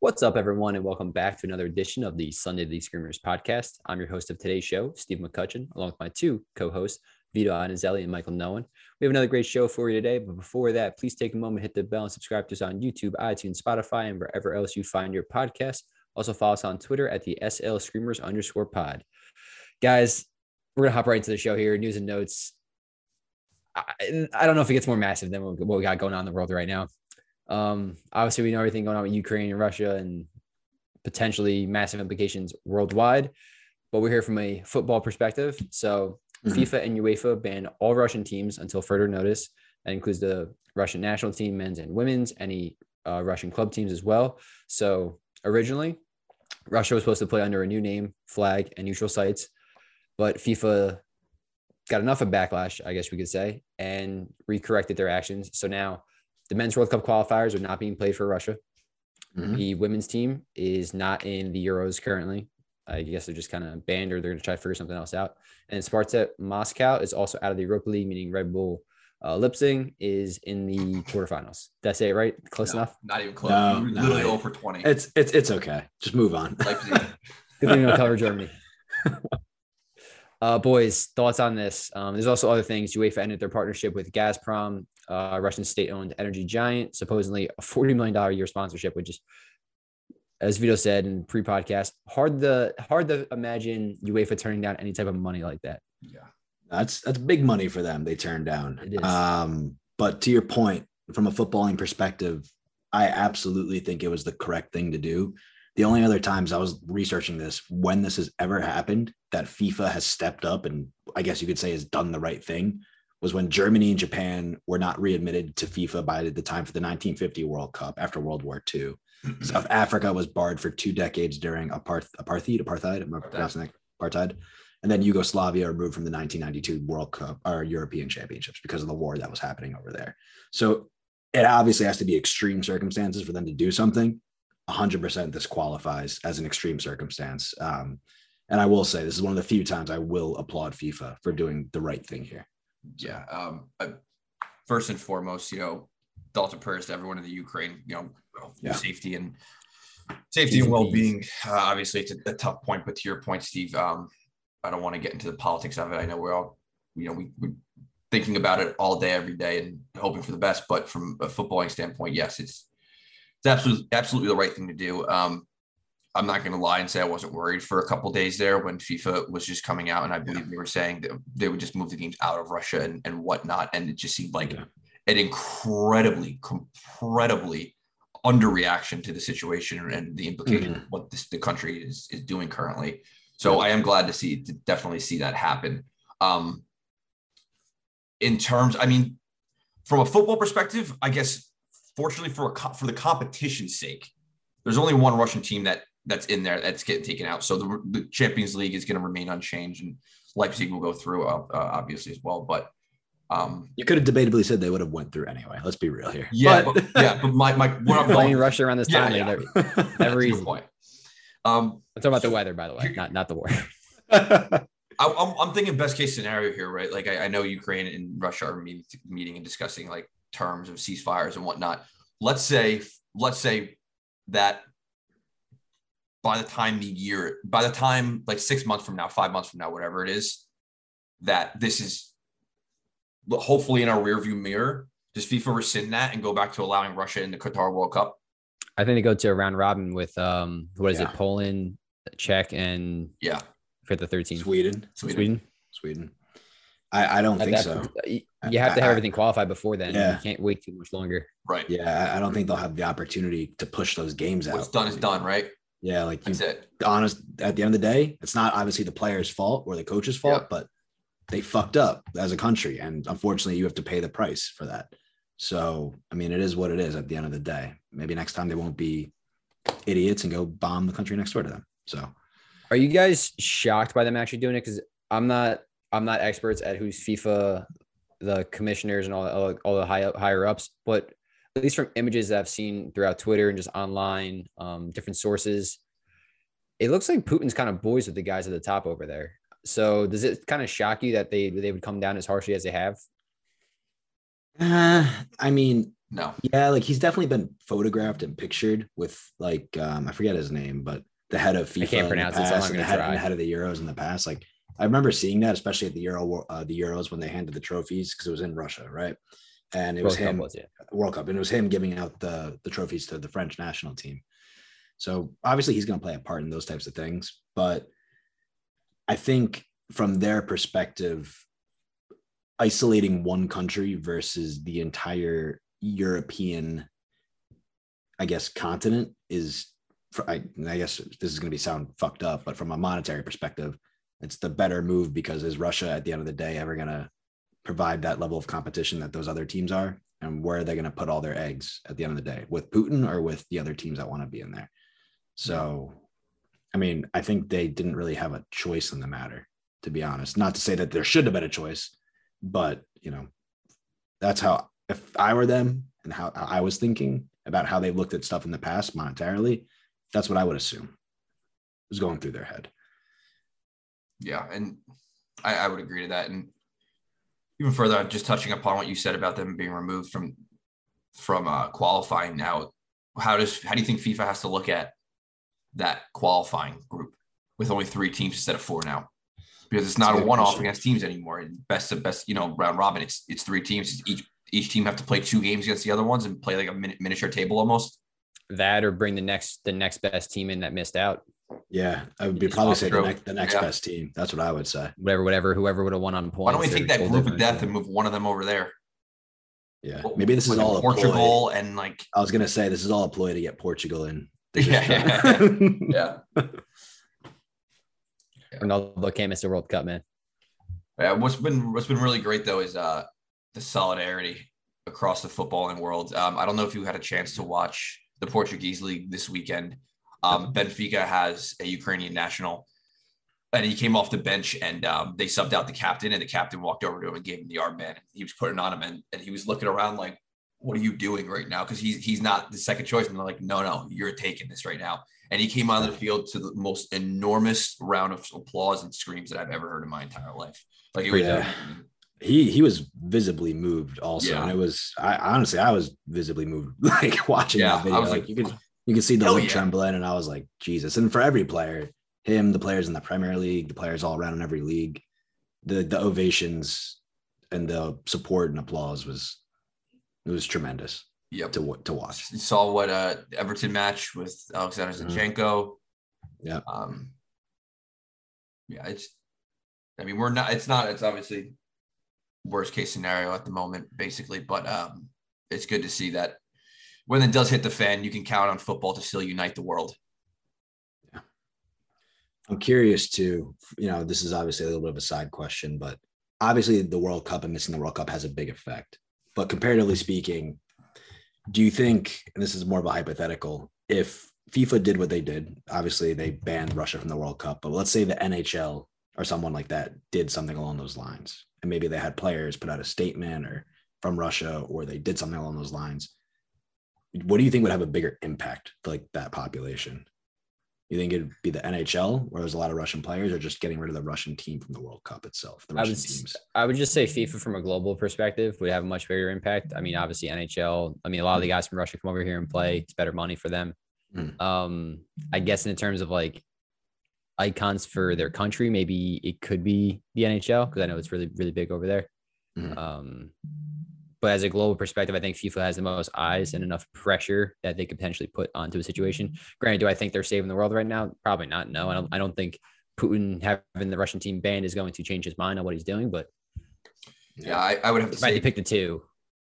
What's up, everyone, and welcome back to another edition of the Sunday League Screamers podcast. I'm your host of today's show, Steve McCutcheon, along with my two co-hosts, Vito Anizelli and Michael Nolan. We have another great show for you today, but before that, please take a moment, hit the bell, and subscribe to us on YouTube, iTunes, Spotify, and wherever else you find your podcast. Also, follow us on Twitter at the SL Screamers underscore pod. Guys, we're gonna hop right into the show here. News and notes. I, I don't know if it gets more massive than what we got going on in the world right now. Um, obviously, we know everything going on with Ukraine and Russia and potentially massive implications worldwide. But we're here from a football perspective. So mm-hmm. FIFA and UEFA ban all Russian teams until further notice. That includes the Russian national team, men's and women's, any uh, Russian club teams as well. So originally, Russia was supposed to play under a new name, flag, and neutral sites, but FIFA got enough of backlash, I guess we could say, and recorrected their actions. So now the men's World Cup qualifiers are not being played for Russia. Mm-hmm. The women's team is not in the Euros currently. I guess they're just kind of banned or they're going to try to figure something else out. And Spartak Moscow is also out of the Europa League, meaning Red Bull uh, Leipzig is in the quarterfinals. Did I say it right? Close no, enough? Not even close. No, no, literally no, over 20. It's it's it's okay. Just move on. Leipzig. Good thing you don't cover Germany. Uh, boys, thoughts on this? Um, there's also other things. UEFA ended their partnership with Gazprom, uh, Russian state-owned energy giant, supposedly a $40 million a year sponsorship, which is, as Vito said in pre-podcast, hard to hard to imagine UEFA turning down any type of money like that. Yeah, that's that's big money for them. They turned down. It is. Um, but to your point, from a footballing perspective, I absolutely think it was the correct thing to do the only other times I was researching this when this has ever happened that FIFA has stepped up and I guess you could say has done the right thing was when Germany and Japan were not readmitted to FIFA by the time for the 1950 World Cup after World War II. Mm-hmm. South Africa was barred for two decades during apartheid, apartheid, apartheid, am I pronouncing that? Apartheid. And then Yugoslavia removed from the 1992 World Cup or European Championships because of the war that was happening over there. So it obviously has to be extreme circumstances for them to do something. 100% this qualifies as an extreme circumstance. Um, and I will say this is one of the few times I will applaud FIFA for doing the right thing here. Yeah. Um, uh, first and foremost, you know, Dalton prayers to everyone in the Ukraine, you know, yeah. safety and safety and well-being. Uh, obviously, it's a, a, tough point, but to your point, Steve, um, I don't want to get into the politics of it. I know we're all, you know, we, we're thinking about it all day, every day, and hoping for the best. But from a footballing standpoint, yes, it's it's absolutely absolutely the right thing to do. Um, I'm not going to lie and say I wasn't worried for a couple days there when FIFA was just coming out, and I believe yeah. they were saying that they would just move the games out of Russia and, and whatnot, and it just seemed like yeah. an incredibly, incredibly underreaction to the situation and the implication mm-hmm. of what this, the country is is doing currently. So I am glad to see to definitely see that happen. Um, in terms, I mean, from a football perspective, I guess fortunately for a, for the competition's sake, there's only one Russian team that that's in there that's getting taken out. So the, the Champions League is going to remain unchanged, and Leipzig will go through uh, uh, obviously as well. But um, you could have debatably said they would have went through anyway. Let's be real here. Yeah, but, but yeah, but my my what I'm playing Russia around this time, yeah, yeah. never easy. Point. Um, I'm talking about so, the weather, by the way, not not the war. I, am I'm thinking best case scenario here, right? Like I, I know Ukraine and Russia are meeting, meeting and discussing like terms of ceasefires and whatnot. Let's say, let's say that by the time the year, by the time like six months from now, five months from now, whatever it is, that this is hopefully in our rearview mirror. Does FIFA rescind that and go back to allowing Russia in the Qatar World Cup? I think they go to a round robin with um what is yeah. it, Poland, Czech, and yeah, for the 13. Sweden. Sweden. Sweden. Sweden. I, I don't think so. You have to have everything qualified before then. Yeah. You can't wait too much longer. Right. Yeah. I don't think they'll have the opportunity to push those games out. What's done is done, right? Yeah. Like you, That's it. honest, at the end of the day, it's not obviously the player's fault or the coach's fault, but they fucked up as a country. And unfortunately, you have to pay the price for that. So, I mean, it is what it is at the end of the day. Maybe next time they won't be idiots and go bomb the country next door to them. So, are you guys shocked by them actually doing it? Because I'm not I'm not experts at who's FIFA, the commissioners and all, all, all the high higher ups, but at least from images that I've seen throughout Twitter and just online, um, different sources, it looks like Putin's kind of boys with the guys at the top over there. So does it kind of shock you that they they would come down as harshly as they have? Uh, I mean, No. Yeah, like he's definitely been photographed and pictured with like um I forget his name, but the head of FIFA. I can't pronounce it, so I'm the head, and the head of the Euros in the past. Like I remember seeing that, especially at the Euro uh, the Euros when they handed the trophies because it was in Russia, right? And it was him. Cup was, yeah. World Cup, and it was him giving out the the trophies to the French national team. So obviously he's going to play a part in those types of things, but I think from their perspective, isolating one country versus the entire European, I guess, continent is, for, I, I guess this is going to be sound fucked up, but from a monetary perspective, it's the better move because is Russia at the end of the day ever going to provide that level of competition that those other teams are? And where are they going to put all their eggs at the end of the day with Putin or with the other teams that want to be in there? So, I mean, I think they didn't really have a choice in the matter, to be honest. Not to say that there should have been a choice, but you know, that's how if I were them and how I was thinking about how they looked at stuff in the past monetarily, that's what I would assume was going through their head. Yeah, and I, I would agree to that. And even further, just touching upon what you said about them being removed from from uh, qualifying now. How does how do you think FIFA has to look at that qualifying group with only three teams instead of four now? Because it's not a one-off against teams anymore. Best of best, you know, round robin. It's it's three teams. Each each team have to play two games against the other ones and play like a miniature table almost. That or bring the next the next best team in that missed out. Yeah, I would be probably say the next, the next yeah. best team. That's what I would say. Whatever, whatever, whoever would have won on points. Why don't we take that group of death and move one of them over there? Yeah, maybe this is all Portugal and like. I was gonna say this is all a ploy to get Portugal in. Yeah, yeah. Ronaldo can't miss the World Cup, man. Yeah, what's been what's been really great though is uh the solidarity across the footballing world. Um, I don't know if you had a chance to watch the Portuguese league this weekend. Um, Benfica has a Ukrainian national, and he came off the bench and um, they subbed out the captain, and the captain walked over to him and gave him the armband. He was putting on him, and, and he was looking around like, "What are you doing right now?" Because he's he's not the second choice. And they're like, "No, no, you're taking this right now." And he came on the field to the most enormous round of applause and screams that I've ever heard in my entire life. Like it was. Yeah. He he was visibly moved also, yeah. and it was I honestly I was visibly moved like watching yeah, that video. like, like you could you can see the lip yeah. trembling, and I was like, Jesus. And for every player, him, the players in the Premier League, the players all around in every league, the the ovations and the support and applause was it was tremendous. Yep. To to watch. You saw what uh Everton match with Alexander mm-hmm. Zinchenko. Mm-hmm. Yeah. Um. Yeah, it's. I mean, we're not. It's not. It's obviously worst case scenario at the moment, basically. But um, it's good to see that when it does hit the fan, you can count on football to still unite the world. Yeah. I'm curious to, you know, this is obviously a little bit of a side question, but obviously the World Cup and missing the World Cup has a big effect. But comparatively speaking, do you think, and this is more of a hypothetical, if FIFA did what they did, obviously they banned Russia from the World Cup, but let's say the NHL or someone like that did something along those lines, and maybe they had players put out a statement or from Russia, or they did something along those lines what do you think would have a bigger impact like that population? You think it'd be the NHL where there's a lot of Russian players, or just getting rid of the Russian team from the World Cup itself? The I would, teams. I would just say FIFA from a global perspective would have a much bigger impact. I mean, obviously NHL. I mean, a lot of the guys from Russia come over here and play. It's better money for them. Mm. Um, I guess in terms of like icons for their country, maybe it could be the NHL because I know it's really really big over there. Mm. Um, but as a global perspective, I think FIFA has the most eyes and enough pressure that they could potentially put onto a situation. Granted, do I think they're saving the world right now? Probably not. No, I don't. I don't think Putin having the Russian team banned is going to change his mind on what he's doing. But yeah, I, I would have to say pick the two.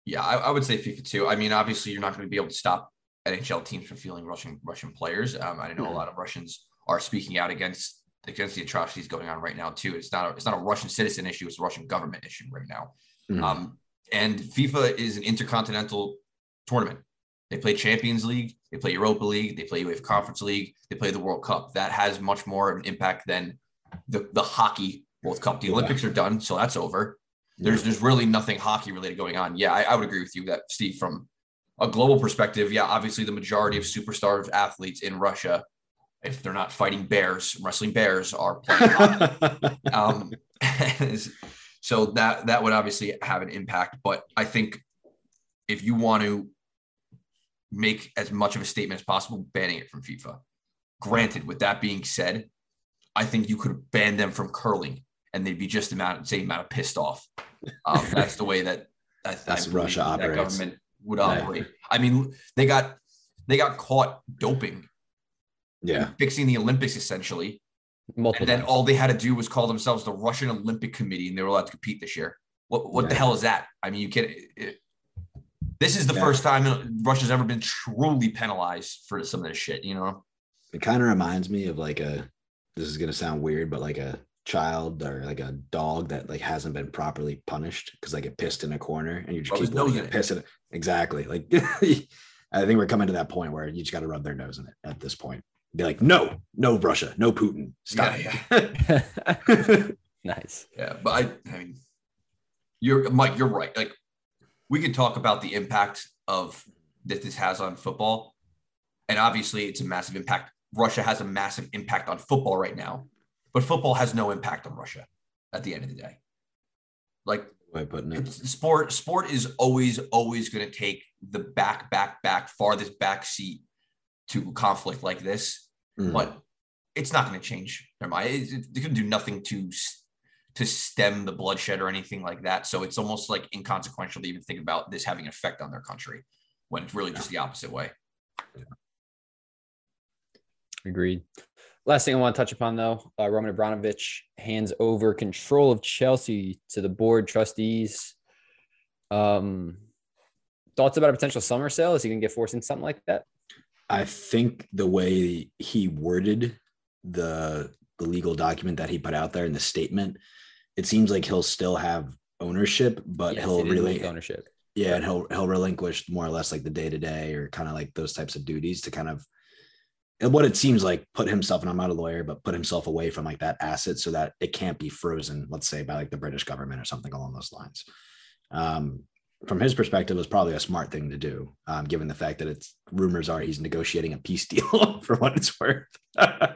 Yeah, I, I, would say FIFA two. I mean, obviously, you're not going to be able to stop NHL teams from feeling Russian Russian players. Um, I know mm-hmm. a lot of Russians are speaking out against against the atrocities going on right now too. It's not a, it's not a Russian citizen issue; it's a Russian government issue right now. Mm-hmm. Um, and FIFA is an intercontinental tournament. They play Champions League, they play Europa League, they play UEFA Conference League, they play the World Cup. That has much more of an impact than the, the hockey World Cup. The Olympics are done, so that's over. There's there's really nothing hockey related going on. Yeah, I, I would agree with you that Steve, from a global perspective, yeah, obviously the majority of superstar athletes in Russia, if they're not fighting bears, wrestling bears, are playing hockey. um, So that that would obviously have an impact. But I think if you want to make as much of a statement as possible banning it from FIFA. Granted, with that being said, I think you could ban them from curling and they'd be just the amount, same amount of pissed off. Um, that's the way that I, that's I Russia that operates. government would operate. I mean, they got they got caught doping. Yeah, fixing the Olympics essentially. Multiple and then times. all they had to do was call themselves the Russian Olympic Committee, and they were allowed to compete this year. What what yeah. the hell is that? I mean, you can't. It, this is the yeah. first time Russia's ever been truly penalized for some of this shit. You know, it kind of reminds me of like a. This is gonna sound weird, but like a child or like a dog that like hasn't been properly punished because like it pissed in a corner and you just keep it piss in it. Exactly. Like I think we're coming to that point where you just got to rub their nose in it at this point. Be like, no, no Russia, no Putin. Stop. Yeah, yeah. nice. Yeah, but I, I mean, you're Mike. You're right. Like, we could talk about the impact of that this has on football, and obviously, it's a massive impact. Russia has a massive impact on football right now, but football has no impact on Russia at the end of the day. Like by putting it. Sport sport is always always going to take the back back back farthest back seat to conflict like this, mm. but it's not going to change. their mind. It, it, it can do nothing to to stem the bloodshed or anything like that. So it's almost like inconsequential to even think about this having an effect on their country when it's really just the opposite way. Agreed. Last thing I want to touch upon, though, uh, Roman Abramovich hands over control of Chelsea to the board trustees. Um, thoughts about a potential summer sale? Is he going to get forced into something like that? I think the way he worded the the legal document that he put out there in the statement, it seems like he'll still have ownership, but yes, he'll really ownership. Yeah, and he'll he'll relinquish more or less like the day to day or kind of like those types of duties to kind of what it seems like put himself and i'm not a lawyer but put himself away from like that asset so that it can't be frozen let's say by like the british government or something along those lines um, from his perspective was probably a smart thing to do um, given the fact that it's rumors are he's negotiating a peace deal for what it's worth.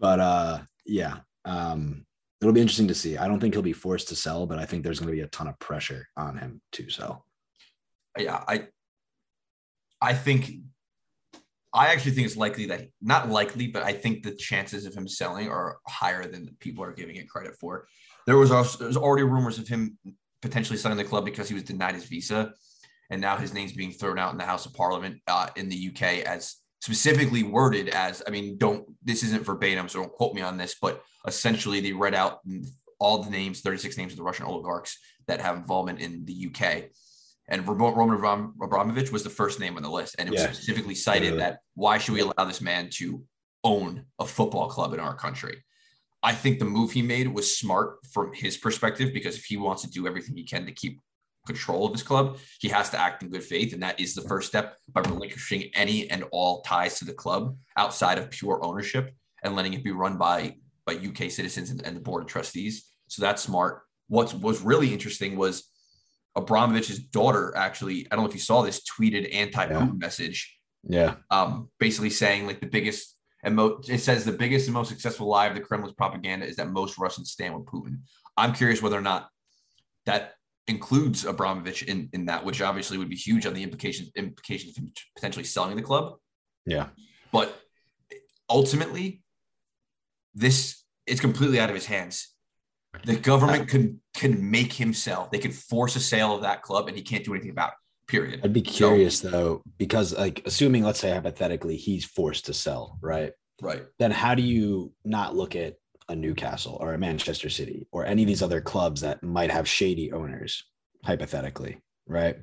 But uh yeah um it'll be interesting to see. I don't think he'll be forced to sell but i think there's going to be a ton of pressure on him to sell. Yeah i i think I actually think it's likely that not likely, but I think the chances of him selling are higher than people are giving it credit for. There was also, there's already rumors of him potentially selling the club because he was denied his visa, and now his name's being thrown out in the House of Parliament uh, in the UK as specifically worded as I mean, don't this isn't verbatim, so don't quote me on this, but essentially they read out all the names, 36 names of the Russian oligarchs that have involvement in the UK and Roman Abramovich was the first name on the list, and it was yeah. specifically cited yeah. that why should we allow this man to own a football club in our country? I think the move he made was smart from his perspective because if he wants to do everything he can to keep control of his club, he has to act in good faith, and that is the first step by relinquishing any and all ties to the club outside of pure ownership and letting it be run by by UK citizens and, and the board of trustees. So that's smart. What was really interesting was Abramovich's daughter actually, I don't know if you saw this, tweeted anti-Putin yeah. message. Yeah. Um, basically saying like the biggest and mo- it says the biggest and most successful lie of the Kremlin's propaganda is that most Russians stand with Putin. I'm curious whether or not that includes Abramovich in, in that, which obviously would be huge on the implications implications of potentially selling the club. Yeah. But ultimately, this is completely out of his hands. The government can could make him sell. They can force a sale of that club, and he can't do anything about it. Period. I'd be curious so, though, because like assuming, let's say hypothetically, he's forced to sell, right? Right. Then how do you not look at a Newcastle or a Manchester City or any of these other clubs that might have shady owners, hypothetically, right?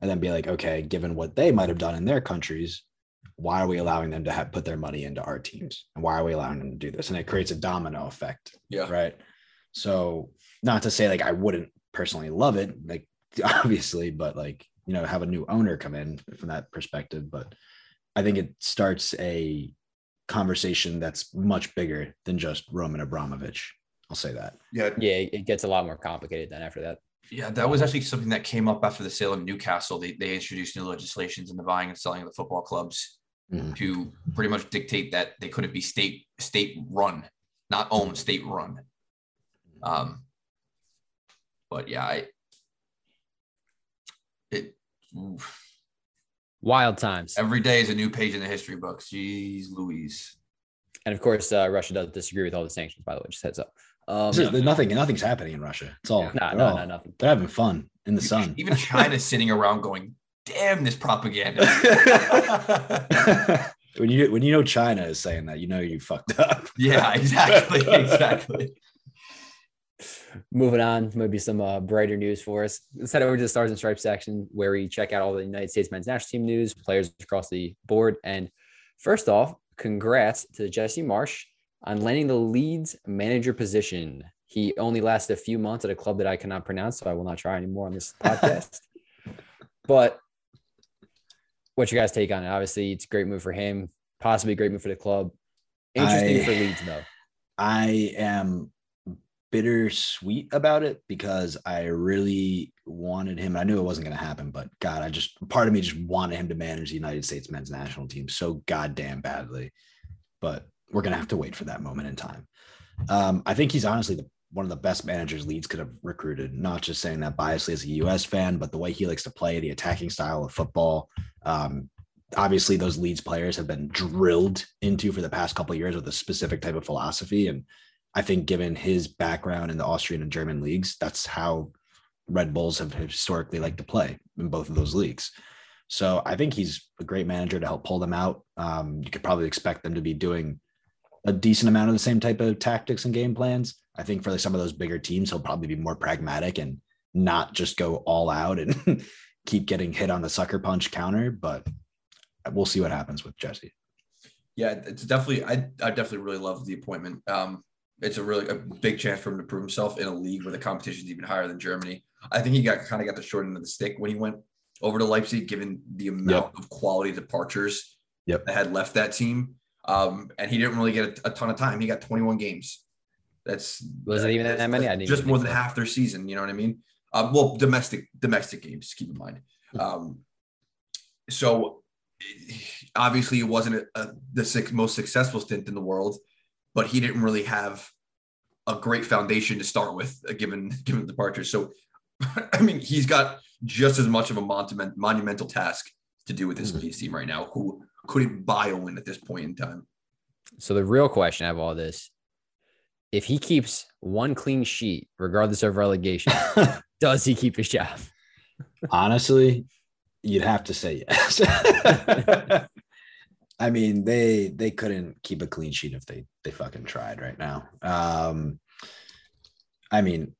And then be like, okay, given what they might have done in their countries, why are we allowing them to have put their money into our teams? And why are we allowing them to do this? And it creates a domino effect. Yeah. Right. So not to say like I wouldn't personally love it, like obviously, but like, you know, have a new owner come in from that perspective. But I think it starts a conversation that's much bigger than just Roman Abramovich. I'll say that. Yeah. Yeah. It gets a lot more complicated than after that. Yeah, that was actually something that came up after the sale of Newcastle. They, they introduced new legislations in the buying and selling of the football clubs mm. to pretty much dictate that they couldn't be state state run, not owned, state run. Um, but yeah, I it oof. Wild times. Every day is a new page in the history books. Jeez Louise. And of course, uh, Russia does disagree with all the sanctions, by the way, just heads up. Um, there's nothing, nothing's happening in Russia. It's all, no, no, no, nothing. They're having fun in the sun. Even China's sitting around going, damn this propaganda. when you when you know China is saying that, you know you fucked up. yeah, exactly. Exactly. Moving on, maybe some uh, brighter news for us. Let's head over to the Stars and Stripes section where we check out all the United States men's national team news, players across the board. And first off, congrats to Jesse Marsch on landing the Leeds manager position. He only lasted a few months at a club that I cannot pronounce, so I will not try anymore on this podcast. but what's your guys' take on it? Obviously, it's a great move for him, possibly a great move for the club. Interesting I, for Leeds, though. I am bittersweet about it because I really wanted him. I knew it wasn't going to happen, but God, I just part of me just wanted him to manage the United States men's national team so goddamn badly. But we're going to have to wait for that moment in time. Um, I think he's honestly the, one of the best managers Leeds could have recruited. Not just saying that biasly as a U.S. fan, but the way he likes to play, the attacking style of football. Um, obviously, those Leeds players have been drilled into for the past couple years with a specific type of philosophy, and I think given his background in the Austrian and German leagues, that's how Red Bulls have historically liked to play in both of those leagues. So I think he's a great manager to help pull them out. Um, you could probably expect them to be doing a decent amount of the same type of tactics and game plans. I think for some of those bigger teams, he'll probably be more pragmatic and not just go all out and keep getting hit on the sucker punch counter. But we'll see what happens with Jesse. Yeah, it's definitely I, I definitely really love the appointment. Um, it's a really a big chance for him to prove himself in a league where the competition is even higher than Germany. I think he got kind of got the short end of the stick when he went over to Leipzig, given the amount yep. of quality departures yep. that had left that team. Um, and he didn't really get a, a, ton of time. He got 21 games. That's was it even that many? I just more than so. half their season. You know what I mean? Um, well, domestic domestic games. Keep in mind. Hmm. Um, so obviously, it wasn't a, a, the six, most successful stint in the world, but he didn't really have a great foundation to start with, uh, given given departure. So, I mean, he's got just as much of a monument, monumental task to do with this mm-hmm. team right now, who couldn't buy a win at this point in time. So the real question of all this, if he keeps one clean sheet, regardless of relegation, does he keep his job? Honestly, you'd have to say yes. I mean, they they couldn't keep a clean sheet if they they fucking tried right now. Um, I mean,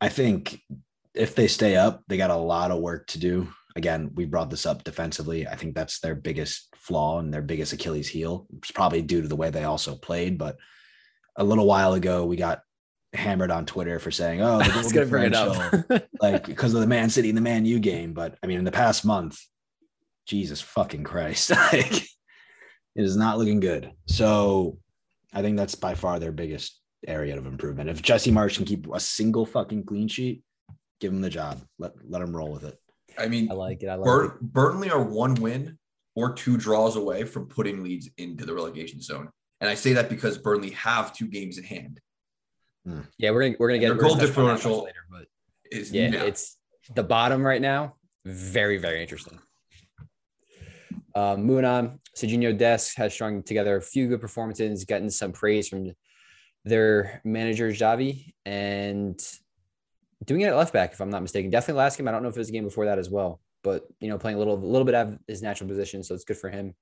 I think if they stay up, they got a lot of work to do. Again, we brought this up defensively. I think that's their biggest flaw and their biggest Achilles heel. It's probably due to the way they also played. But a little while ago, we got hammered on Twitter for saying, "Oh, the goal differential, like because of the Man City and the Man U game." But I mean, in the past month, Jesus fucking Christ, like it is not looking good. So I think that's by far their biggest area of improvement. If Jesse Marsch can keep a single fucking clean sheet, give him the job. Let let him roll with it. I mean, I like it. I like Bur- it. Burnley are one win or two draws away from putting Leeds into the relegation zone, and I say that because Burnley have two games in hand. Hmm. Yeah, we're gonna we're gonna get goal differential later, but is, yeah, yeah, it's the bottom right now. Very very interesting. Um, moving on, Sergiño Dest has strung together a few good performances, gotten some praise from their manager Xavi, and doing it at left back, if I'm not mistaken. Definitely last game. I don't know if it was a game before that as well, but you know, playing a little, a little bit of his natural position, so it's good for him.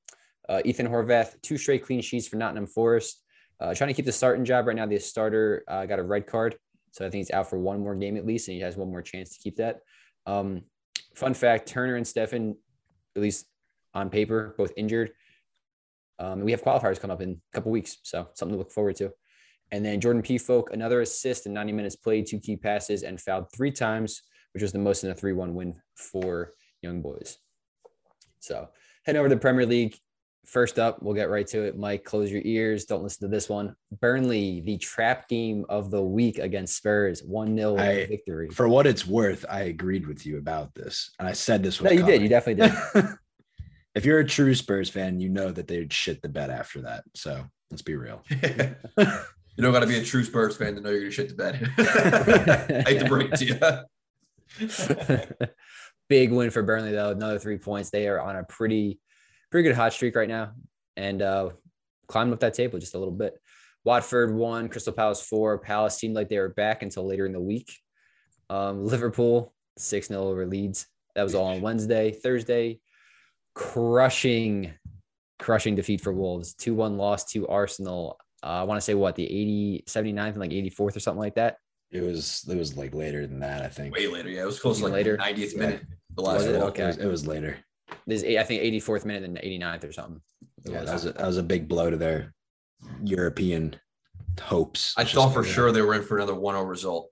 Uh, Ethan Horvath, two straight clean sheets for Nottingham Forest. Uh, trying to keep the starting job right now. The starter uh, got a red card, so I think he's out for one more game at least, and he has one more chance to keep that. Um, fun fact: Turner and Steffen, at least on paper, both injured. Um, we have qualifiers come up in a couple weeks, so something to look forward to. And then Jordan Pefok, another assist in 90 minutes played, two key passes, and fouled three times, which was the most in a 3 1 win for Young Boys. So heading over to the Premier League. First up, we'll get right to it. Mike, close your ears. Don't listen to this one. Burnley, the trap game of the week against Spurs, 1 0 victory. For what it's worth, I agreed with you about this. And I said this was. No, you coming. did. You definitely did. if you're a true Spurs fan, you know that they'd shit the bed after that. So let's be real. You don't got to be a true Spurs fan to know you're going to shit the bed. I hate to break it to you. big win for Burnley though. Another three points. They are on a pretty, pretty good hot streak right now, and uh, climbing up that table just a little bit. Watford won, Crystal Palace four. Palace seemed like they were back until later in the week. Um, Liverpool six 0 over Leeds. That was all on Wednesday. Thursday, crushing, crushing defeat for Wolves. Two one loss to Arsenal. Uh, I want to say what the 80, 79th and like 84th or something like that. It was it was like later than that, I think. Way later, yeah. It was close to like later. 90th yeah. minute. The last was it? Okay. It was, it was later. There's I think 84th minute and 89th or something. yeah, was. that was a, that was a big blow to their European hopes. I thought for sure they were in for another 1-0 result.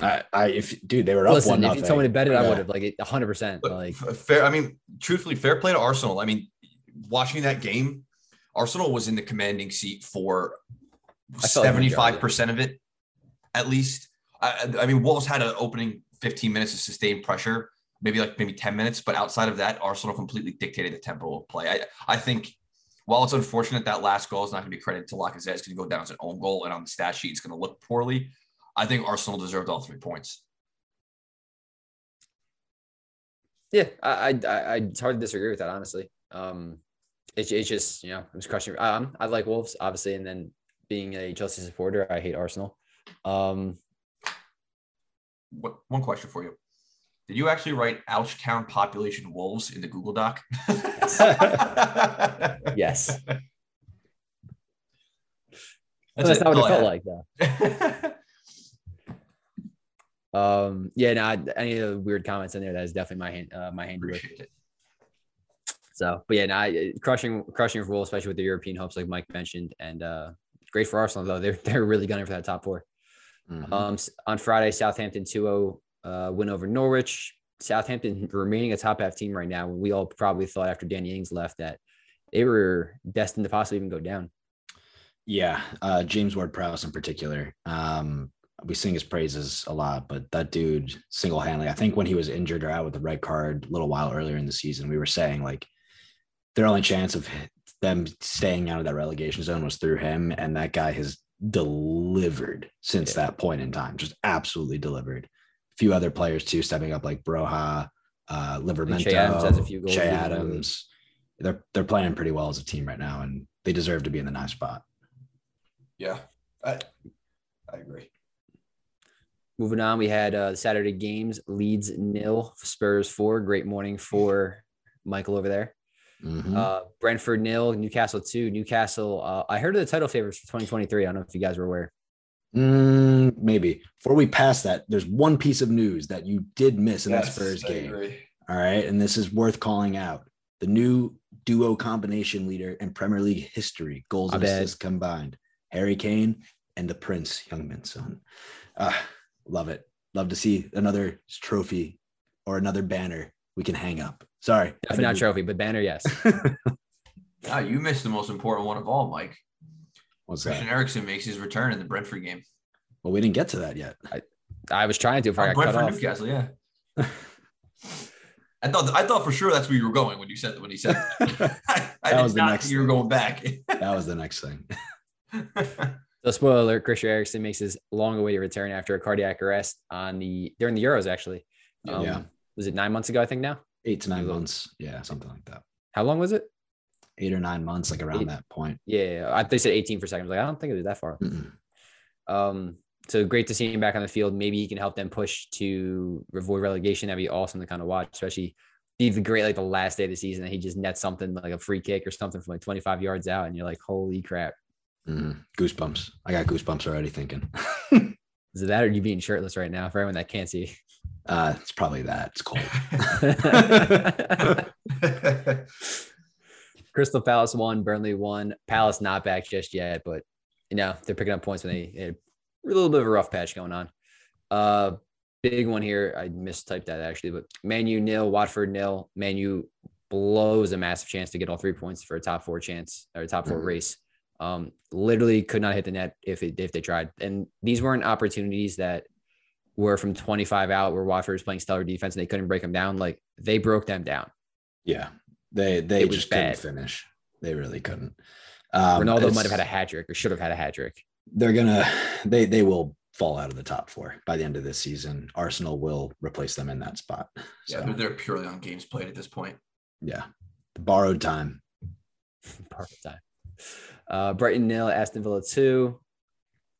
I, I, if dude, they were up Listen, one. If you told me to bet it, yeah. I would have like hundred percent. Like fair. I mean, truthfully, fair play to Arsenal. I mean, watching that game, Arsenal was in the commanding seat for seventy-five percent of it, at least. I, I mean, Wolves had an opening 15 minutes of sustained pressure, maybe like maybe 10 minutes, but outside of that, Arsenal completely dictated the tempo of play. I, I think while it's unfortunate that last goal is not going to be credited to Lacazette, it's going to go down as an own goal, and on the stat sheet, it's going to look poorly. I think Arsenal deserved all three points. Yeah, I, I, I it's hard to disagree with that, honestly. Um, it's, it's just you know I'm just crushing. Um, I like Wolves obviously, and then being a Chelsea supporter, I hate Arsenal. Um, what one question for you? Did you actually write Ouch Town population wolves in the Google Doc? yes. That's, that's not what it felt like though. um, yeah, no, any of the weird comments in there, that is definitely my hand, uh, my hand. So, but yeah, no, crushing, crushing for Wolves, especially with the European hopes, like Mike mentioned, and uh, great for Arsenal though. They're they're really gunning for that top 4 mm-hmm. Um, on Friday, Southampton 2-0 uh, win over Norwich. Southampton remaining a top half team right now. We all probably thought after Danny Ings left that they were destined to possibly even go down. Yeah, uh, James Ward-Prowse in particular. Um, we sing his praises a lot, but that dude single handedly, I think when he was injured or out with the red card a little while earlier in the season, we were saying like their only chance of them staying out of that relegation zone was through him. And that guy has delivered since yeah. that point in time, just absolutely delivered. A few other players too stepping up like Broja, uh, Livramento, Che Adams has a few goals. Che Adams. They're they're playing pretty well as a team right now, and they deserve to be in the ninth spot. Yeah, I I agree. Moving on, we had uh, Saturday games: Leeds nil, Spurs four. Great morning for Michael over there. Mm-hmm. Uh, Brentford nil, Newcastle two. Newcastle. Uh, I heard of the title favorites for 2023. I don't know if you guys were aware. Mm, maybe. Before we pass that, there's one piece of news that you did miss in yes, that Spurs I game. Agree. All right, and this is worth calling out. The new duo combination leader in Premier League history, goals and assists combined. Harry Kane and the Prince Heung-min Son. Uh, Love it. Love to see another trophy or another banner we can hang up. Sorry. Definitely not trophy, but banner, yes. ah, you missed the most important one of all, Mike. What's Christian that? Eriksen makes his return in the Brentford game. Well, we didn't get to that yet. I, I was trying to if I got Brentford, cut off. Newcastle, yeah. I thought I thought for sure that's where you were going when you said when he said that. I, I that was the next. You were going back. that was the next thing. So spoiler alert, Christian Eriksen makes his long awaited return after a cardiac arrest on the during the Euros actually. Um, yeah. Was it nine months ago, I think now? Eight to nine months. Yeah, something like that. How long was it? Eight or nine months, like around Eight. that point. Yeah. I, they said 18 for seconds. Like, I don't think it was that far. Um, so great to see him back on the field. Maybe he can help them push to avoid relegation. That'd be awesome to kind of watch, especially be the great like the last day of the season that he just nets something like a free kick or something from like 25 yards out, and you're like, holy crap. Mm, goosebumps. I got goosebumps already thinking. Is it that or you being shirtless right now for everyone that can't see? Uh, it's probably that. It's cold. Crystal Palace won, Burnley won. Palace not back just yet, but you know they're picking up points when they, they a little bit of a rough patch going on. Uh, big one here. I mistyped that actually, but Manu nil, Watford nil. Manu blows a massive chance to get all three points for a top four chance or a top 4 mm-hmm. race. Um, literally could not hit the net if it, if they tried. And these weren't opportunities that were from 25 out where Watford was playing stellar defense and they couldn't break them down. Like they broke them down. Yeah, they they it just couldn't finish. They really couldn't. Um, Ronaldo might have had a hat trick or should have had a hat trick. They're gonna they they will fall out of the top four by the end of this season. Arsenal will replace them in that spot. So, yeah, they're, they're purely on games played at this point. Yeah, borrowed time. borrowed time. Uh, Brighton nil, Aston Villa two.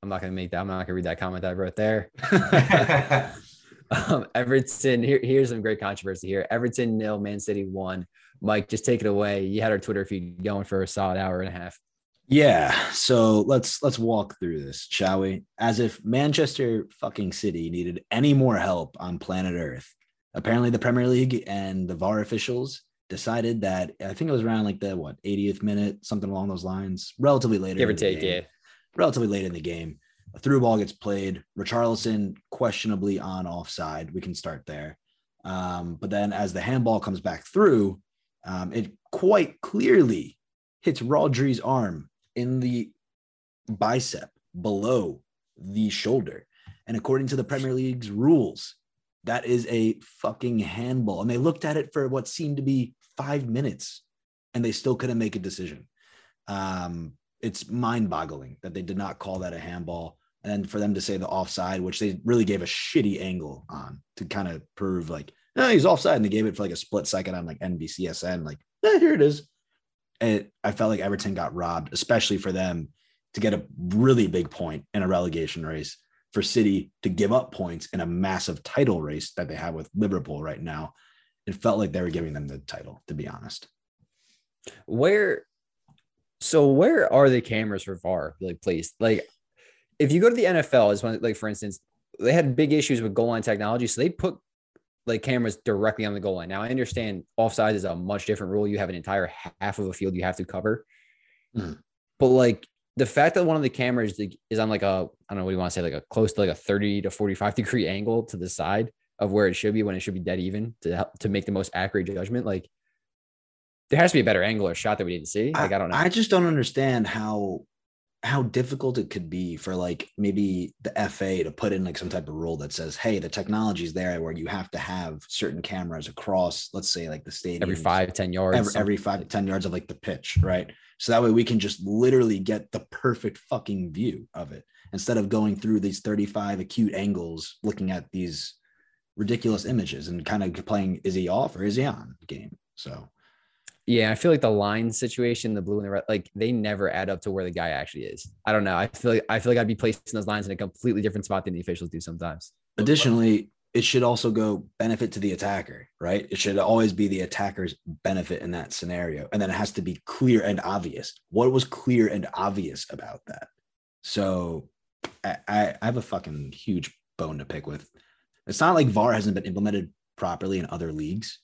I'm not gonna make that. I'm not gonna read that comment that I wrote there. um, Everton. Here, here's some great controversy here. Everton nil, Man City one. Mike, just take it away. You had our Twitter feed going for a solid hour and a half. Yeah, so let's let's walk through this, shall we? As if Manchester fucking City needed any more help on planet Earth. Apparently the Premier League and the VAR officials decided that I think it was around like the what 80th minute, something along those lines, relatively later. Give or take, yeah. Relatively late in the game. A through ball gets played. Richarlison questionably on offside. We can start there. Um, but then as the handball comes back through, um, it quite clearly hits Rodri's arm in the bicep below the shoulder. And according to the Premier League's rules, that is a fucking handball. And they looked at it for what seemed to be five minutes and they still couldn't make a decision. Um, it's mind boggling that they did not call that a handball. And for them to say the offside, which they really gave a shitty angle on to kind of prove like, no, he's offside. And they gave it for like a split second on like NBCSN, like, eh, here it is it, I felt like Everton got robbed, especially for them to get a really big point in a relegation race, for City to give up points in a massive title race that they have with Liverpool right now. It felt like they were giving them the title, to be honest. Where, so where are the cameras for VAR like placed? Like, if you go to the NFL, as one like for instance, they had big issues with goal line technology, so they put like cameras directly on the goal line. Now I understand offside is a much different rule. You have an entire half of a field you have to cover. Mm. But like the fact that one of the cameras is on like a I don't know what you want to say like a close to like a 30 to 45 degree angle to the side of where it should be when it should be dead even to help to make the most accurate judgment like there has to be a better angle or shot that we didn't see like I, don't know I just don't understand how how difficult it could be for like maybe the FA to put in like some type of rule that says, hey, the technology is there where you have to have certain cameras across, let's say like the stadium every five, 10 yards, every, every five 10 yards of like the pitch, right? So that way we can just literally get the perfect fucking view of it instead of going through these 35 acute angles looking at these ridiculous images and kind of playing is he off or is he on game. So yeah, I feel like the line situation, the blue and the red, like they never add up to where the guy actually is. I don't know. I feel like I feel like I'd be placing those lines in a completely different spot than the officials do sometimes. Additionally, it should also go benefit to the attacker, right? It should always be the attacker's benefit in that scenario. And then it has to be clear and obvious. What was clear and obvious about that? So I, I have a fucking huge bone to pick with. It's not like VAR hasn't been implemented properly in other leagues.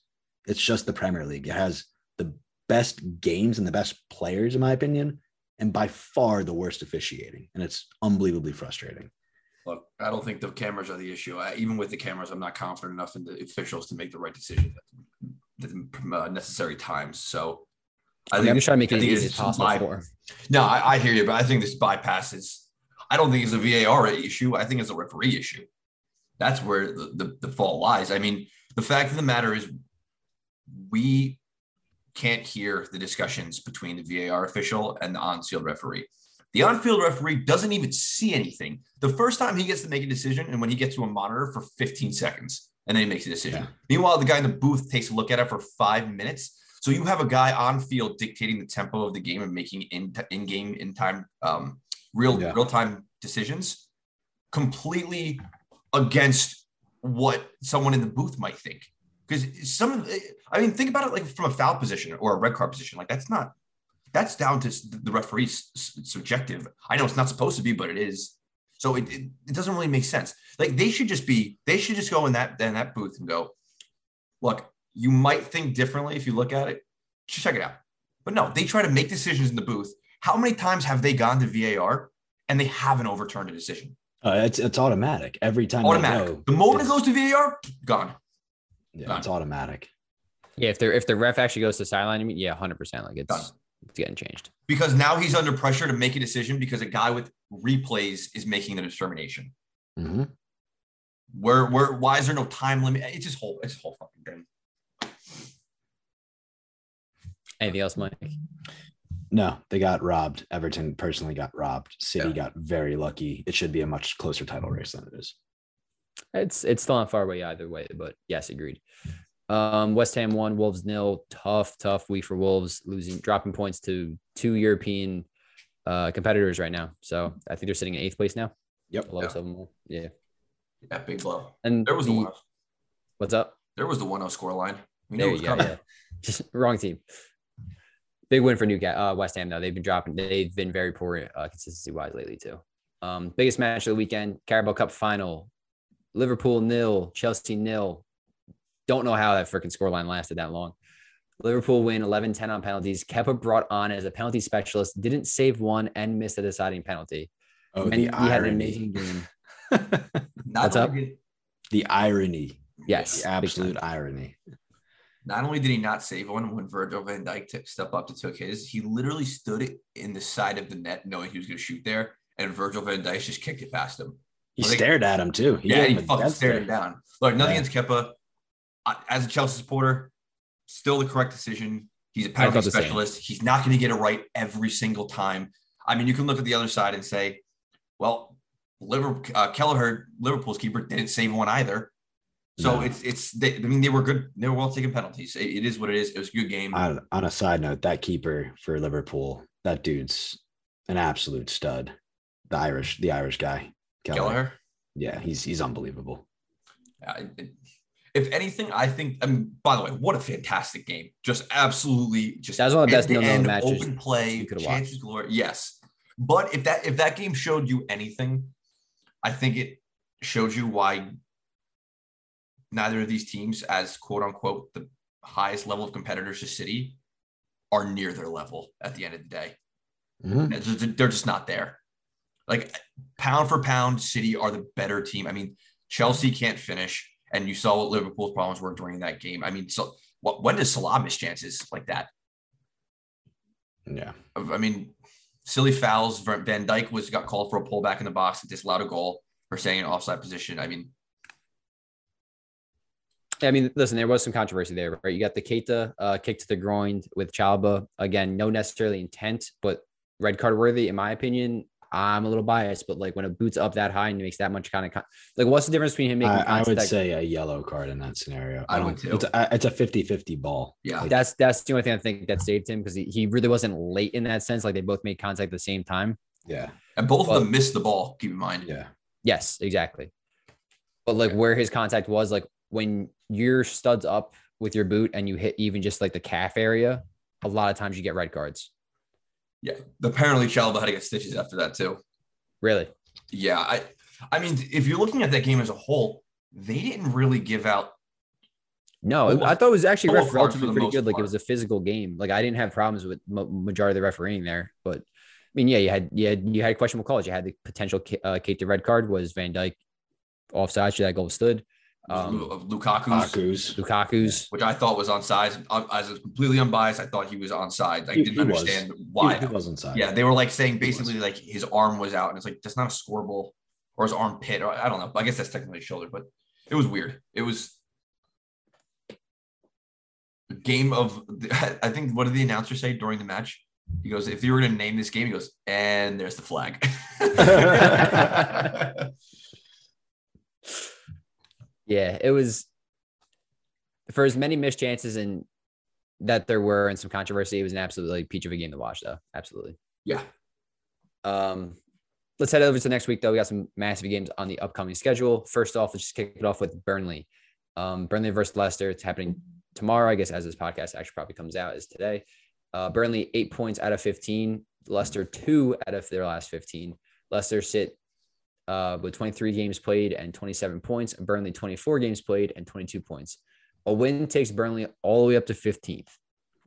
It's just the Premier League. It has the best games and the best players, in my opinion, and by far the worst officiating. And it's unbelievably frustrating. Look, I don't think the cameras are the issue. I, even with the cameras, I'm not confident enough in the officials to make the right decision at the uh, necessary times. So I think I'm just trying to make it as easy as possible by, for. No, I, I hear you, but I think this bypasses. I don't think it's a VAR issue. I think it's a referee issue. That's where the, the, the fault lies. I mean, the fact of the matter is, we can't hear the discussions between the VAR official and the on-field referee. The on-field referee doesn't even see anything. The first time he gets to make a decision, and when he gets to a monitor for 15 seconds, and then he makes a decision. Yeah. Meanwhile, the guy in the booth takes a look at it for five minutes. So you have a guy on field dictating the tempo of the game and making in in game in time um, real yeah. real time decisions, completely against what someone in the booth might think. Because some, I mean, think about it like from a foul position or a red card position. Like that's not, that's down to the referee's subjective. I know it's not supposed to be, but it is. So it, it, it doesn't really make sense. Like they should just be, they should just go in that in that booth and go, look, you might think differently if you look at it. Just check it out. But no, they try to make decisions in the booth. How many times have they gone to VAR and they haven't overturned a decision? Uh, it's it's automatic every time. Automatic. Go, the moment it goes to VAR, gone. Yeah, it's automatic. Yeah, if the if the ref actually goes to sideline, I mean, yeah, hundred percent, like it's Done. It's getting changed. Because now he's under pressure to make a decision because a guy with replays is making the determination. Mm-hmm. Where where why is there no time limit? It's just whole it's whole fucking thing. Anything else, Mike? No, they got robbed. Everton personally got robbed. City yeah. got very lucky. It should be a much closer title race than it is. It's it's still not far away either way, but yes, agreed. Um, West Ham won, Wolves nil. Tough, tough week for Wolves, losing, dropping points to two European uh, competitors right now. So I think they're sitting in eighth place now. Yep. Lowest yeah. of them. Yeah. Yeah, big blow. And there was the, the what's up? There was the 1-0 score line. We there you go. Yeah. Just wrong team. Big win for Newcastle, uh, West Ham though. They've been dropping. They've been very poor uh, consistency wise lately too. Um, biggest match of the weekend: Carabao Cup final. Liverpool nil, Chelsea nil. Don't know how that freaking scoreline lasted that long. Liverpool win 11 10 on penalties. Kepa brought on as a penalty specialist, didn't save one and missed a deciding penalty. Oh, and he irony. had an amazing game. What's up? The irony. Yes. The absolute irony. Not only did he not save one when Virgil van Dijk took step up to took his, he literally stood in the side of the net knowing he was going to shoot there, and Virgil van Dijk just kicked it past him. He stared at him too. He yeah, he fucking stared him down. Look, nothing yeah. against Kepa. As a Chelsea supporter, still the correct decision. He's a penalty specialist. He's not going to get it right every single time. I mean, you can look at the other side and say, well, Liverpool, uh, Kelleher, Liverpool's keeper, didn't save one either. So no. it's it's they, I mean they were good they were well taken penalties. It, it is what it is. It was a good game. On, on a side note, that keeper for Liverpool, that dude's an absolute stud. The Irish, the Irish guy. Kelleher. Yeah, he's he's unbelievable. Uh, if anything, I think. I mean, by the way, what a fantastic game! Just absolutely, just that was one of the best known matches. Open play, chances galore. Yes, but if that if that game showed you anything, I think it showed you why neither of these teams, as quote unquote the highest level of competitors to City, are near their level at the end of the day. Mm-hmm. They're just not there. Like pound for pound, City are the better team. I mean, Chelsea can't finish, and you saw what Liverpool's problems were during that game. I mean, so what? When does Salah miss chances like that? Yeah, I mean, silly fouls. Van Dijk was got called for a pullback in the box and disallowed a goal for staying in offside position. I mean, I mean, listen, there was some controversy there, right? You got the Keita uh, kick to the groin with Chalobah. Again, no necessarily intent, but red card worthy, in my opinion. I'm a little biased, but like when a boot's up that high and makes that much kind of con- like, what's the difference between him making? I, I would say a yellow card in that scenario. I, I would too. It's a, it's a 50-50 ball. Yeah, like, that's that's the only thing I think that saved him because he, he really wasn't late in that sense. Like they both made contact at the same time. Yeah, and both but, of them missed the ball. Keep in mind. Yeah. Yes, exactly. But like where his contact was, like when your studs up with your boot and you hit even just like the calf area, a lot of times you get red cards. Yeah, apparently Chalobah had to get stitches after that too. Really? Yeah. I I mean, if you're looking at that game as a whole, they didn't really give out. No, I thought it was actually ref relatively pretty good. Part. Like it was a physical game. Like I didn't have problems with majority of the refereeing there, but I mean, yeah, you had you had you had questionable calls. You had the potential uh, Keita the red card was Van Dijk offside. That goal stood. Um, Lukaku's, Lukaku's, which I thought was on sides. As a completely unbiased, I thought he was on side. I didn't understand was. why he, he was on side. Yeah, they were like saying basically like his arm was out, and it's like that's not a score ball or his armpit, or I don't know. I guess that's technically shoulder, but it was weird. It was a game of. I think what did the announcer say during the match? He goes, "If you were going to name this game, he goes, and there's the flag." Yeah, it was for as many missed chances and that there were and some controversy. It was an absolutely peach of a game to watch, though. Absolutely. Yeah. Um, let's head over to next week, though. We got some massive games on the upcoming schedule. First off, let's just kick it off with Burnley. Um, Burnley versus Leicester. It's happening tomorrow, I guess, as this podcast actually probably comes out, is today. Uh, Burnley eight points out of 15. Leicester two out of their last 15. Leicester sit uh, with 23 games played and 27 points. And Burnley 24 games played and 22 points. A win takes Burnley all the way up to 15th.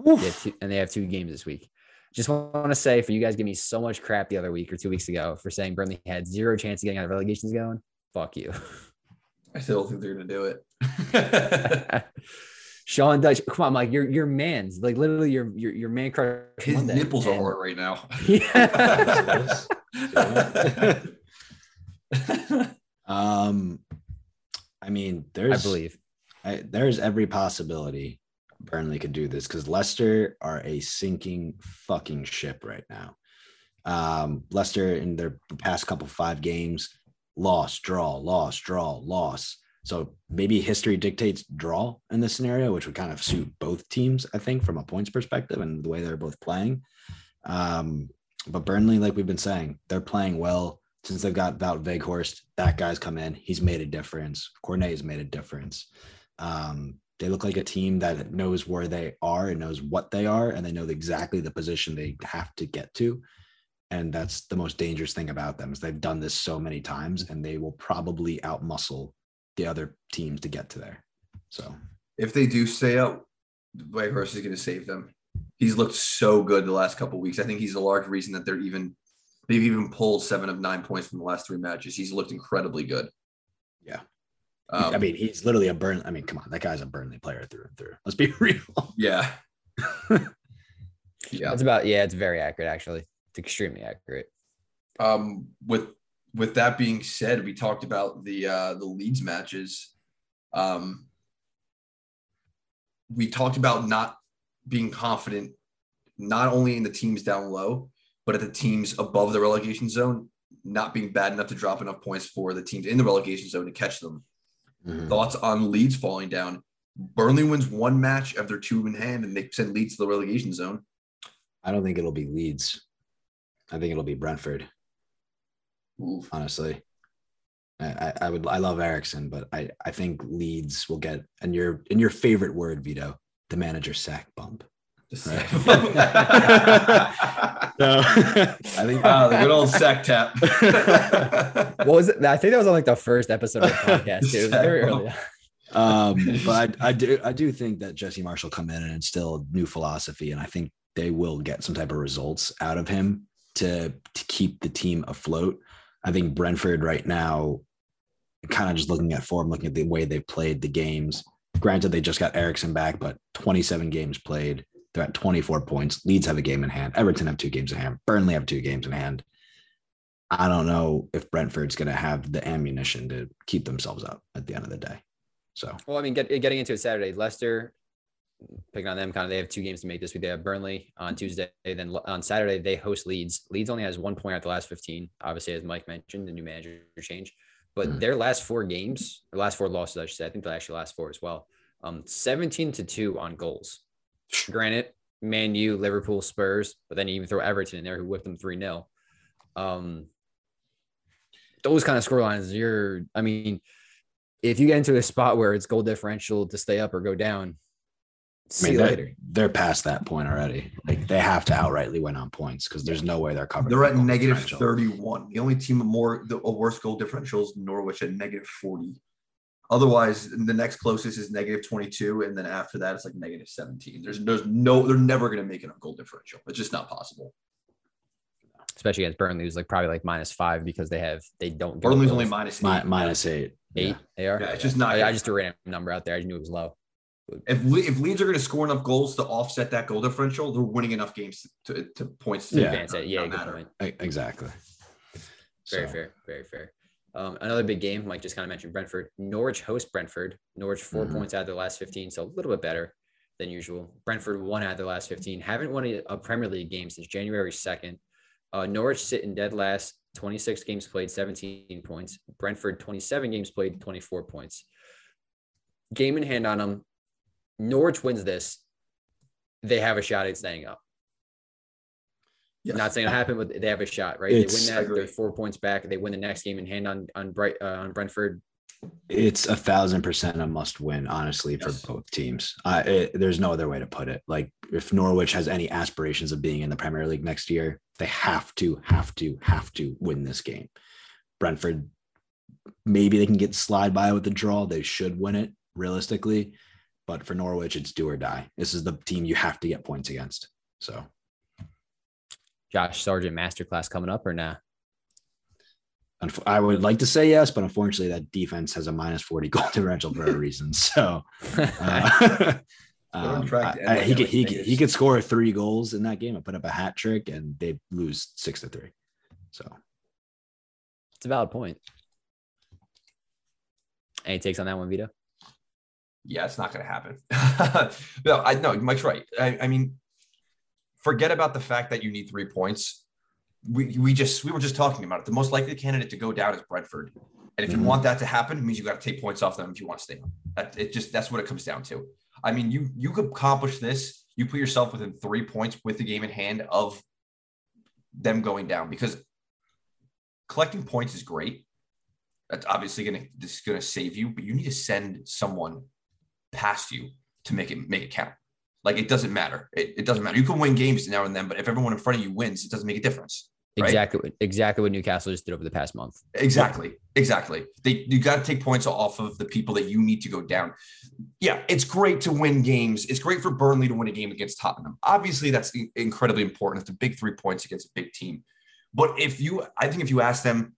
They two, and they have two games this week. Just want to say for you guys give me so much crap the other week or two weeks ago for saying Burnley had zero chance of getting out of relegations going. Fuck you. I still think they're gonna do it. Sean Dyche, come on, Mike, you're your man's like literally your your your man crush. His Monday. nipples and, are hard right now. Yeah. um, I mean, there's I believe I, there's every possibility Burnley could do this because Leicester are a sinking fucking ship right now. Um, Leicester in their past couple five games, loss, draw, loss, draw, loss. So maybe history dictates draw in this scenario, which would kind of suit both teams, I think, from a points perspective and the way they're both playing. Um, but Burnley, like we've been saying, they're playing well since they've got Wout Weghorst. That guy's come in. He's made a difference. Cornet has made a difference. Um, they look like a team that knows where they are and knows what they are, and they know exactly the position they have to get to. And that's the most dangerous thing about them is they've done this so many times, and they will probably outmuscle the other teams to get to there. So if they do stay up, Weghorst is going to save them. He's looked so good the last couple weeks. I think he's a large reason that they're even they've even pulled seven of nine points from the last three matches. He's looked incredibly good. Yeah. Um, I mean, he's literally a burn. I mean, come on, that guy's a Burnley player through and through. Let's be real. Yeah. yeah. It's about yeah, it's very accurate actually. It's extremely accurate. Um, with with that being said, we talked about the uh, the Leeds matches. Um, we talked about not being confident, not only in the teams down low, but at the teams above the relegation zone, not being bad enough to drop enough points for the teams in the relegation zone to catch them. Mm-hmm. Thoughts on Leeds falling down? Burnley wins one match of their two in hand, and they send Leeds to the relegation zone. I don't think it'll be Leeds. I think it'll be Brentford. Oof. honestly. I, I would I love Eriksen, but I, I think Leeds will get and your in your favorite word, Vito, the manager sack bump. Right. no, I think uh, the good old sack tap. what was it? I think that was on like the first episode of the podcast. Too. It was very early. Um, but I, I do I do think that Jesse Marsch come in and instill a new philosophy, and I think they will get some type of results out of him to to keep the team afloat. I think Brentford right now, kind of just looking at form, looking at the way they've played the games. Granted, they just got Eriksen back, but 27 games played. They're at 24 points. Leeds have a game in hand. Everton have two games in hand. Burnley have two games in hand. I don't know if Brentford's going to have the ammunition to keep themselves up at the end of the day. So, well, I mean, get, getting into it Saturday, Leicester picking on them. Kind of, they have two games to make this week. They have Burnley on Tuesday. Then on Saturday, they host Leeds. Leeds only has one point at the last 15. Obviously, as Mike mentioned, the new manager change. But mm-hmm. their last four games, last four losses, I should say, I think the actually last four as well. Um, 17 to 2 on goals. Granted, Man U, Liverpool, Spurs, but then you even throw Everton in there who whipped them 3 0. Um, those kind of scorelines, you're, I mean, if you get into a spot where it's goal differential to stay up or go down, See I mean, they're, later. They're past that point already. Like they have to outrightly win on points because there's no way they're covered. They're at negative 31. The only team more the worst goal differential is Norwich at negative 40. Otherwise, the next closest is negative 22, and then after that, it's like negative 17. There's there's no they're never gonna make it on goal differential. It's just not possible. Especially against Burnley, who's like probably like minus five because they have they don't. Burnley's only minus eight. Mi- minus eight. Eight. Yeah. They are. Yeah, it's just not. I, I just threw a random number out there. I just knew it was low. If if Leeds are going to score enough goals to offset that goal differential, they're winning enough games to, to points to yeah. advance it. Yeah, good point. Exactly. Very so. fair. Very fair. Um, another big game, Mike just kind of mentioned Brentford. Norwich host Brentford. Norwich 4 mm-hmm. points out of their last 15, so a little bit better than usual. Brentford won out of their last 15. Haven't won a, a Premier League game since January 2nd. Uh, Norwich sit in dead last, 26 games played, 17 points. Brentford 27 games played, 24 points. Game in hand on them. Norwich wins this, they have a shot at staying up. Not saying it happened, but they have a shot, right? It's, they win that, they're four points back. They win the next game in hand on on Bright uh, on Brentford. It's a thousand percent a must win, honestly, yes. for both teams. Uh, it, there's no other way to put it. Like if Norwich has any aspirations of being in the Premier League next year, they have to, have to, have to win this game. Brentford, maybe they can get slide by with the draw. They should win it realistically. But for Norwich, it's do or die. This is the team you have to get points against. So, Josh Sargent masterclass coming up or nah? I would like to say yes, but unfortunately, that defense has a minus 40 goal differential for a reason. So, uh, um, I, I, he could he could, he could score three goals in that game and put up a hat trick, and they lose six to three. So, it's a valid point. Any takes on that one, Vito? Yeah, it's not going to happen. no, I know Mike's right. I, I mean, forget about the fact that you need three points. We, we just we were just talking about it. The most likely candidate to go down is Brentford, and if mm-hmm. you want that to happen, it means you got to take points off them if you want to stay. That it just that's what it comes down to. I mean, you you could accomplish this. You put yourself within three points with the game in hand of them going down because collecting points is great. That's obviously gonna this is gonna save you, but you need to send someone past you to make it make it count. Like it doesn't matter. It, it doesn't matter. You can win games now and then, but if everyone in front of you wins, it doesn't make a difference. Right? Exactly. Exactly what Newcastle just did over the past month. Exactly. Exactly. They you got to take points off of the people that you need to go down. Yeah, it's great to win games. It's great for Burnley to win a game against Tottenham. Obviously, that's incredibly important. It's a big three points against a big team. But if you, I think if you ask them,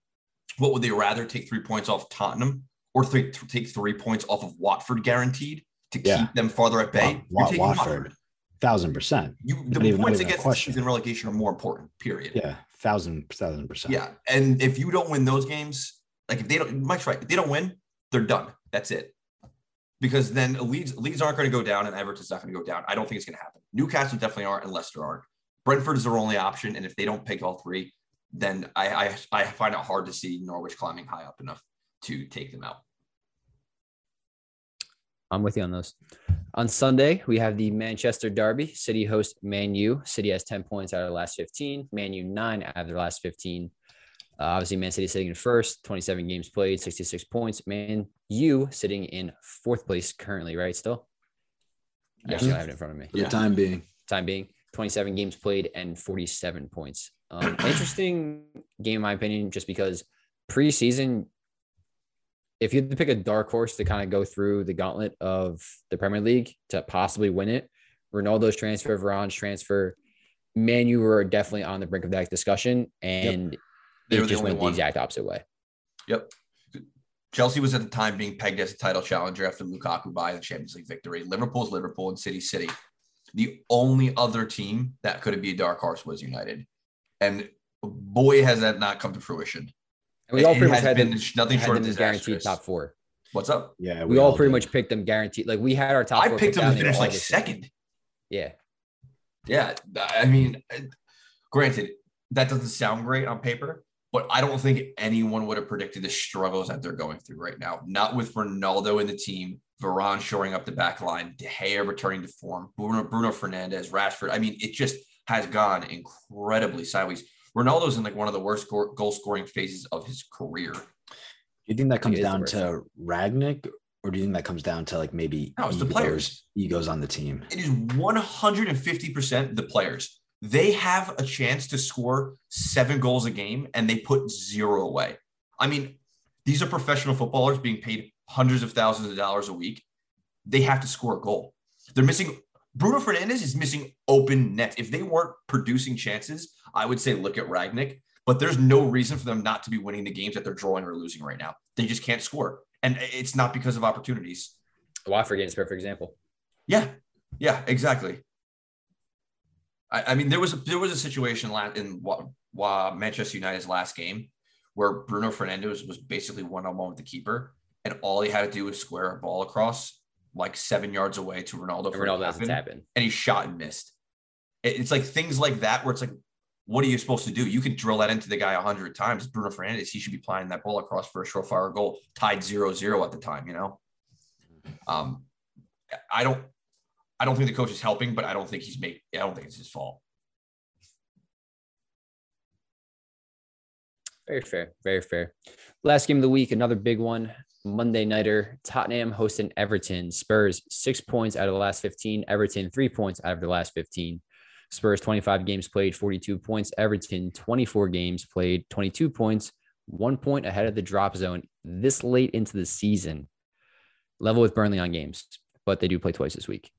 what would they rather take three points off Tottenham or take three points off of Watford guaranteed to yeah. keep them farther at bay? Wa- Wa- Watford. Watford. Thousand percent. You the points against the season relegation are more important. Period. Yeah, thousand thousand percent. Yeah, and if you don't win those games, like if they don't, Mike's right. If they don't win, they're done. That's it. Because then Leeds Leeds aren't going to go down, and Everton's not going to go down. I don't think it's going to happen. Newcastle definitely aren't, and Leicester aren't. Brentford is their only option, and if they don't pick all three, then I, I I find it hard to see Norwich climbing high up enough to take them out. I'm with you on those. On Sunday, we have the Manchester Derby. City host Man U. City has 10 points out of the last 15. Man U, nine out of their last 15. Uh, obviously, Man City sitting in first, 27 games played, 66 points. Man U sitting in fourth place currently, right? Still? I actually have it in front of me. Yeah. the time being. Time being. 27 games played and 47 points. Um, interesting game, in my opinion, just because preseason, if you had to pick a dark horse to kind of go through the gauntlet of the Premier League to possibly win it, Ronaldo's transfer, Varane's transfer, Man U were definitely on the brink of that discussion, and yep. it just the went one. the exact opposite way. Yep. Chelsea was at the time being pegged as a title challenger after Lukaku by the Champions League victory. Liverpool's Liverpool and City City. The only other team that could have be a dark horse was United, and boy, has that not come to fruition. And we all pretty much had been them, nothing had short of guaranteed top four. What's up? Yeah, we, we all, all, pretty much picked them guaranteed. Like we had our top. I picked them to finish like second. Yeah. Yeah, I mean, granted, that doesn't sound great on paper, but I don't think anyone would have predicted the struggles that they're going through right now. Not with Ronaldo in the team, Varane shoring up the back line, De Gea returning to form, Bruno, Bruno Fernandes, Rashford. I mean, it just has gone incredibly sideways. Ronaldo's in like one of the worst goal scoring phases of his career. Do you think that comes down to Rangnick, or do you think that comes down to like maybe no, it's egos, the players egos on the team? It is 150% the players. They have a chance to score seven goals a game and they put zero away. I mean, these are professional footballers being paid hundreds of thousands of dollars a week. They have to score a goal. They're missing Bruno Fernandes is missing open net. If they weren't producing chances, I would say look at Rangnick, but there's no reason for them not to be winning the games that they're drawing or losing right now. They just can't score. And it's not because of opportunities. Game is a perfect example. Yeah. Yeah, exactly. I, I mean, there was a, there was a situation in what Manchester United's last game where Bruno Fernandes was basically one on one with the keeper, and all he had to do was square a ball across like seven yards away to Ronaldo. And Ronaldo doesn't tap in. And he shot and missed. It's like things like that where it's like, what are you supposed to do? You can drill that into the guy a hundred times. Bruno Fernandes, he should be playing that ball across for a surefire goal, tied zero zero at the time, you know? Um, I don't I don't think the coach is helping, but I don't think he's made I don't think it's his fault. Very fair. Very fair. Last game of the week, another big one. Monday nighter, Tottenham hosting Everton. Spurs six points out of the last 15. Everton three points out of the last 15. Spurs 25 games played, 42 points. Everton 24 games played, 22 points, one point ahead of the drop zone this late into the season. Level with Burnley on games, but they do play twice this week.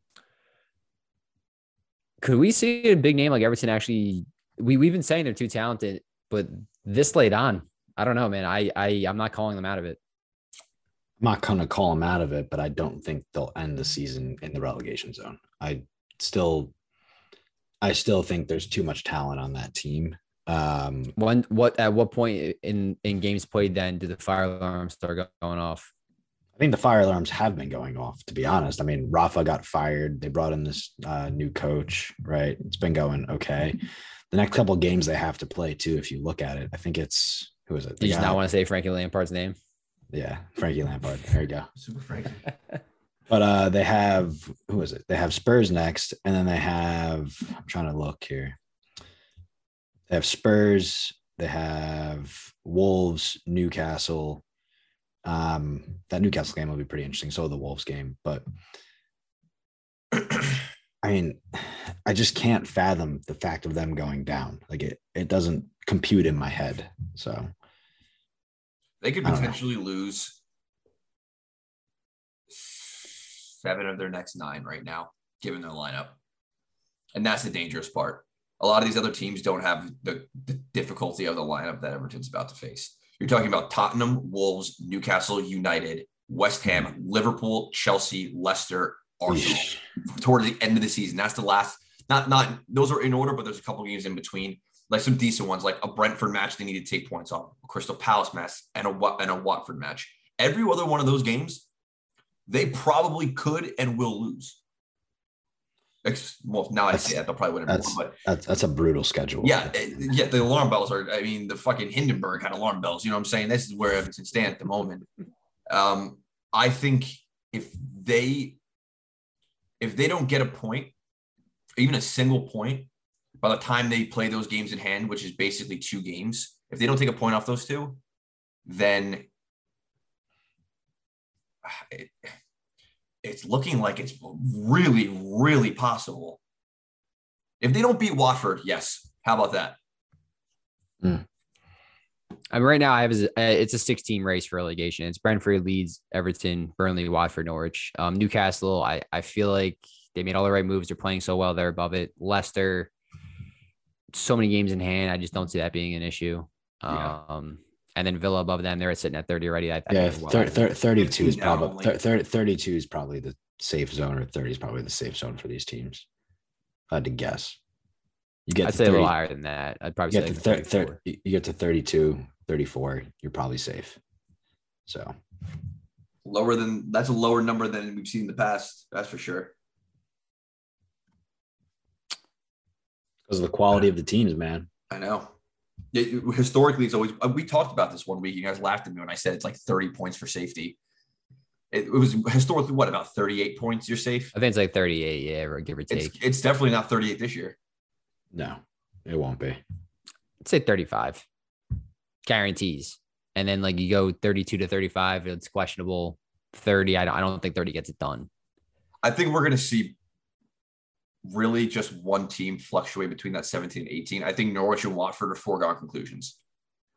Could we see a big name like Everton actually? We, we've been saying they're too talented, but this late on, I don't know, man. I, I I'm not calling them out of it. I'm not going to call them out of it, but I don't think they'll end the season in the relegation zone. I still, I still think there's too much talent on that team. Um, when what at what point in in games played then did the fire alarms start going off? I think the fire alarms have been going off, to be honest. I mean, Rafa got fired. They brought in this uh, new coach, right? It's been going okay. The next couple games they have to play too, if you look at it. I think it's who is it? The you just not want to say Frankie Lampard's name? Yeah, Frankie Lampard. There you go. Super Frankie. but uh they have who is it? They have Spurs next, and then they have I'm trying to look here. They have Spurs, they have Wolves, Newcastle. Um, that Newcastle game will be pretty interesting. So the Wolves game, but I mean, I just can't fathom the fact of them going down. Like it, it doesn't compute in my head. So they could potentially lose seven of their next nine right now, given their lineup. And that's the dangerous part. A lot of these other teams don't have the, the difficulty of the lineup that Everton's about to face. You're talking about Tottenham, Wolves, Newcastle United, West Ham, Liverpool, Chelsea, Leicester, Arsenal towards the end of the season. That's the last, not, not, those are in order, but there's a couple games in between, like some decent ones, like a Brentford match they need to take points off, a Crystal Palace match, and a, and a Watford match. Every other one of those games, they probably could and will lose. Well, now I say that they'll probably win that's, but that's that's a brutal schedule. Yeah, eh, yeah. The alarm bells are. I mean, the fucking Hindenburg had alarm bells. You know what I'm saying? This is where Everton stand at the moment. Um, I think if they if they don't get a point, even a single point, by the time they play those games in hand, which is basically two games, if they don't take a point off those two, then it, it's looking like it's really, really possible. If they don't beat Watford, yes. How about that? Mm. I mean, right now I have a, it's a 16 race for relegation. It's Brentford, Leeds, Everton, Burnley, Watford, Norwich, um, Newcastle. I I feel like they made all the right moves. They're playing so well. They're above it. Leicester, so many games in hand. I just don't see that being an issue. Yeah. Um, and then Villa above them, they're sitting at 30 already. I, I yeah, thir- thir- 32 is probably thir- 32 is probably the safe zone, or 30 is probably the safe zone for these teams. I had to guess. You get I'd say 30, a little higher than that. I'd probably you say get to thir- you get to 32, 34, you're probably safe. So lower than that's a lower number than we've seen in the past. That's for sure. Because of the quality of the teams, man. I know historically, it's always we talked about this one week. You guys laughed at me when I said it's like 30 points for safety. It, it was historically what about 38 points you're safe? I think it's like 38, yeah, or give or take. It's, it's definitely not 38 this year. No, it won't be. I'd say 35 guarantees. And then like you go 32 to 35, it's questionable. 30, I don't, I don't think 30 gets it done. I think we're going to see really just one team fluctuate between that 17 and 18. I think Norwich and Watford are foregone conclusions.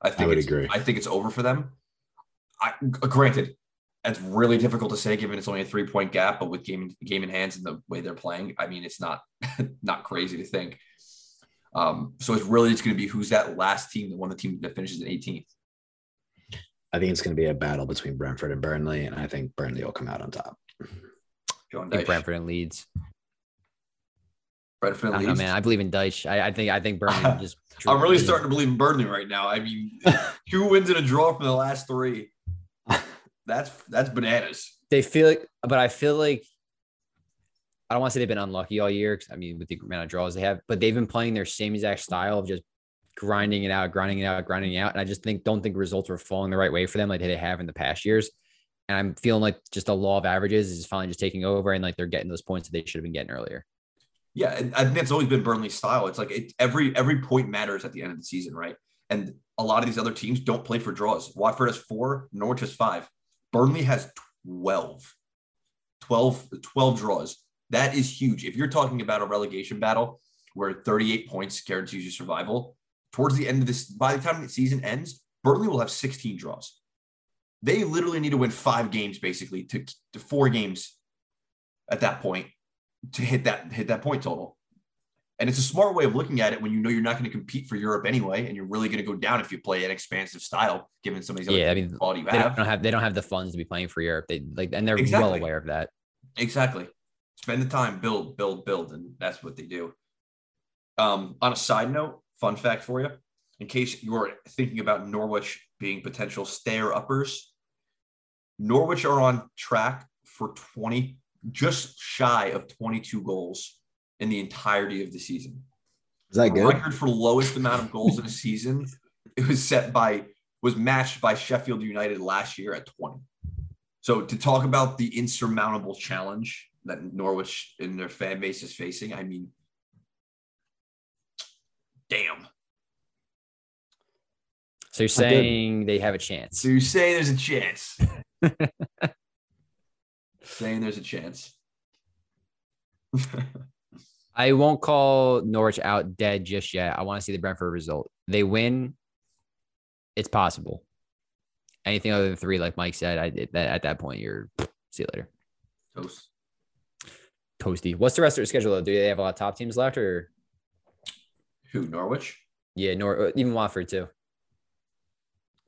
I think I would agree. I think it's over for them. I, granted, it's really difficult to say given it's only a three point gap, but with game game in hands and the way they're playing, I mean, it's not not crazy to think. Um, so it's really just going to be who's that last team, the one the team that finishes in 18th. I think it's going to be a battle between Brentford and Burnley, and I think Burnley will come out on top. I think Brentford and Leeds. I don't know, man. I believe in Dyche. I, I think I think Burnley just. I'm really starting to believe in Burnley right now. I mean, two wins and a draw from the last three. That's that's bananas. They feel like, but I feel like I don't want to say they've been unlucky all year. Because I mean, with the amount of draws they have, but they've been playing their same exact style of just grinding it out, grinding it out, grinding it out. And I just think don't think results are falling the right way for them like they have in the past years. And I'm feeling like just the law of averages is finally just taking over, and like they're getting those points that they should have been getting earlier. Yeah, I think that's always been Burnley's style. It's like it, every every point matters at the end of the season, right? And a lot of these other teams don't play for draws. Watford has four, Norwich has five. Burnley has 12. 12, 12 draws. That is huge. If you're talking about a relegation battle where 38 points guarantees you survival, towards the end of this, by the time the season ends, Burnley will have 16 draws. They literally need to win five games, basically, to, to four games at that point to hit that hit that point total. And it's a smart way of looking at it when you know you're not going to compete for Europe anyway, and you're really going to go down if you play an expansive style, given some of these yeah, I mean, quality you they have. Don't have. They don't have the funds to be playing for Europe. They like, and they're exactly. well aware of that. Exactly. Spend the time, build, build, build, and that's what they do. Um, on a side note, fun fact for you, in case you are thinking about Norwich being potential stair uppers, Norwich are on track for 20, just shy of 22 goals in the entirety of the season. Is that good? Record for lowest amount of goals in a season. It was set by was matched by Sheffield United last year at 20. So to talk about the insurmountable challenge that Norwich and their fan base is facing, I mean, damn. So you're saying they have a chance? So you say there's a chance. saying there's a chance. I won't call Norwich out dead just yet. I want to see the Brentford result. They win, it's possible. Anything other than three, like Mike said, I that at that point you're see you later. Toast. Toasty. What's the rest of their schedule though? Do they have a lot of top teams left or who Norwich? Yeah, Nor uh, even Watford too.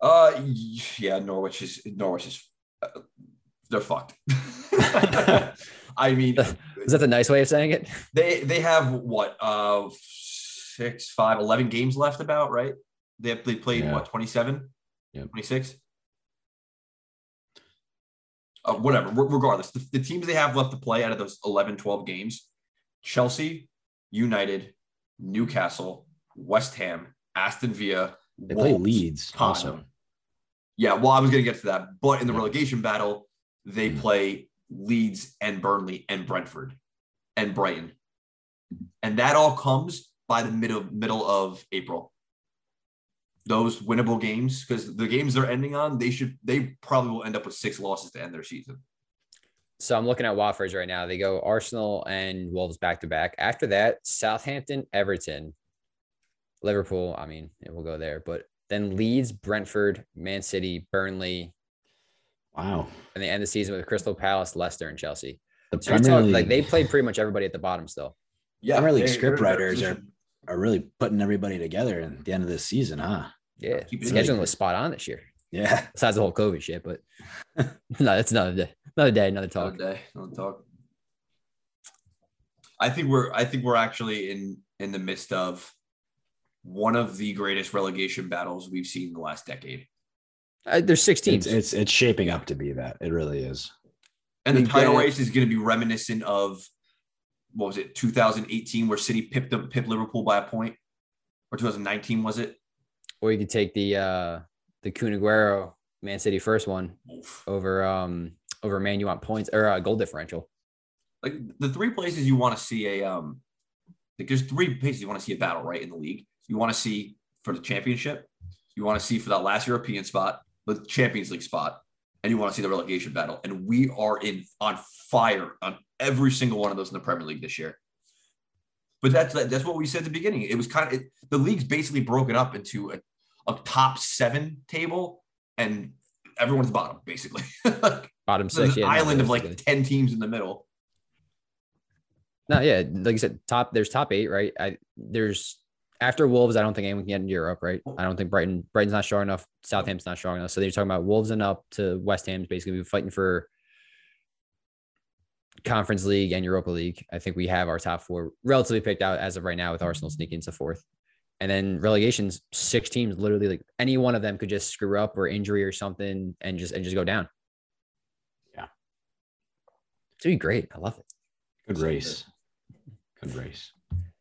Uh, yeah, Norwich is Norwich is uh, they're fucked. I mean, is that the nice way of saying it? They they have what uh six, five, 11 games left about right? They have, they played yeah. what 27, yeah, 26. Uh, whatever. regardless, the, the teams they have left to play out of those 11, 12 games: Chelsea, United, Newcastle, West Ham, Aston Villa. They Wolves, play Leeds Tottenham. Yeah, well, I was going to get to that, but in the yeah. relegation battle, they mm. play Leeds and Burnley and Brentford and Brighton, and that all comes by the middle middle of April. Those winnable games, because the games they're ending on, they should they probably will end up with six losses to end their season. So I'm looking at Watford's right now. They go Arsenal and Wolves back to back. After that, Southampton, Everton, Liverpool. I mean, it will go there, but then Leeds, Brentford, Man City, Burnley. Wow. And they end the season with Crystal Palace, Leicester, and Chelsea. The so talking, like they played pretty much everybody at the bottom still. Yeah, Premier League script writers are, are really putting everybody together at the end of this season, huh? Yeah, scheduling was spot on this year. Yeah, besides the whole COVID shit, but no, that's another day, another day, another talk. Another day, another talk. I think we're, I think we're actually in in the midst of one of the greatest relegation battles we've seen in the last decade. Uh, there's six teams. It's, it's, it's shaping up to be that. It really is. And the title race is going to be reminiscent of what was it, 2018, where City pipped them, pipped Liverpool by a point, or 2019 was it? Or you could take the uh the Kun Aguero Man City first one Oof. over um over Man you want points or uh, goal differential. Like the three places you want to see a um like there's three places you want to see a battle right in the league. You want to see for the championship, you want to see for that last European spot, the Champions League spot, and you want to see the relegation battle. And we are in on fire on every single one of those in the Premier League this year. But that's that's what we said at the beginning. It was kind of it, the league's basically broken up into a, a top seven table, and everyone's bottom basically. bottom six, yeah, island of like ten teams in the middle. No, yeah, like I said, top. There's top eight, right? I there's after Wolves, I don't think anyone can get in Europe, right? I don't think Brighton Brighton's not strong enough. Southampton's not strong enough. So they're talking about Wolves and up to West Ham's basically fighting for Conference League and Europa League. I think we have our top four relatively picked out as of right now with Arsenal mm-hmm. sneaking into fourth. And then relegations, six teams, literally like any one of them could just screw up or injury or something and just and just go down. Yeah. It's gonna be great. I love it. Good race. Good race.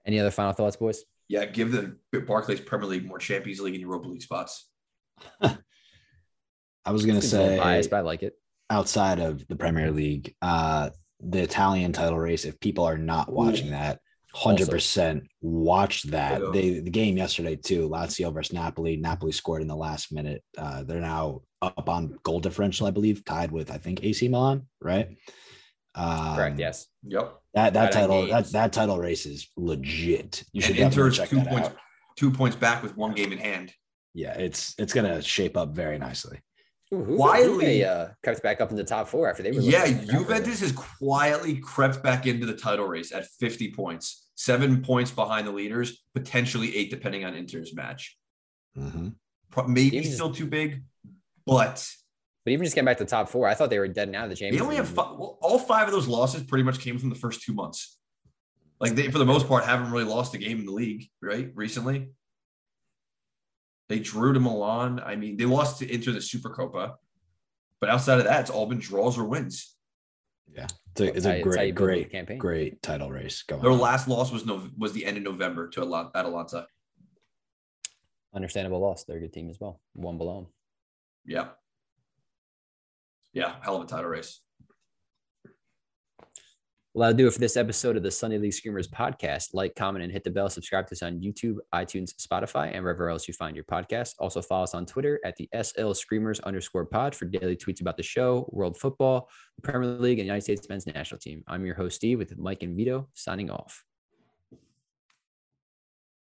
Any other final thoughts, boys? Yeah, give the Barclays Premier League more Champions League and Europa League spots. I was gonna say biased, but I like it. Outside of the Premier League, uh, the Italian title race. If people are not watching Ooh. that, hundred percent watch that. They the game yesterday too. Lazio versus Napoli. Napoli scored in the last minute. Uh, they're now up on goal differential, I believe, tied with I think AC Milan, right? Um, Correct. Yes. Yep. That that title that that title race is legit. You should and Inter's check two that points out. two points back with one game in hand. Yeah, it's it's gonna shape up very nicely. Ooh, quietly uh, crept back up in the top four after they were. Yeah, Juventus has quietly crept back into the title race at 50 points, seven points behind the leaders, potentially eight depending on Inter's match. Mm-hmm. Maybe even still too big, but but even just getting back to the top four, I thought they were dead now. The Champions. They only have five, well, all five of those losses pretty much came from the first two months. Like they, for the most part, haven't really lost a game in the league, right? Recently, they drew to Milan. I mean, they lost to Inter the Supercopa, But outside of that, it's all been draws or wins. Yeah, it's a, it's a great, great campaign. Great title race going. Their on. last loss was no was the end of November to Atalanta. Understandable loss. They're a good team as well. One below them. Yeah. Yeah, hell of a title race. Well, that'll do it for this episode of the Sunday League Screamers podcast. Like, comment, and hit the bell. Subscribe to us on YouTube, iTunes, Spotify, and wherever else you find your podcast. Also, follow us on Twitter at the SL Screamers underscore pod for daily tweets about the show, world football, the Premier League, and United States men's national team. I'm your host, Steve, with Mike and Vito signing off.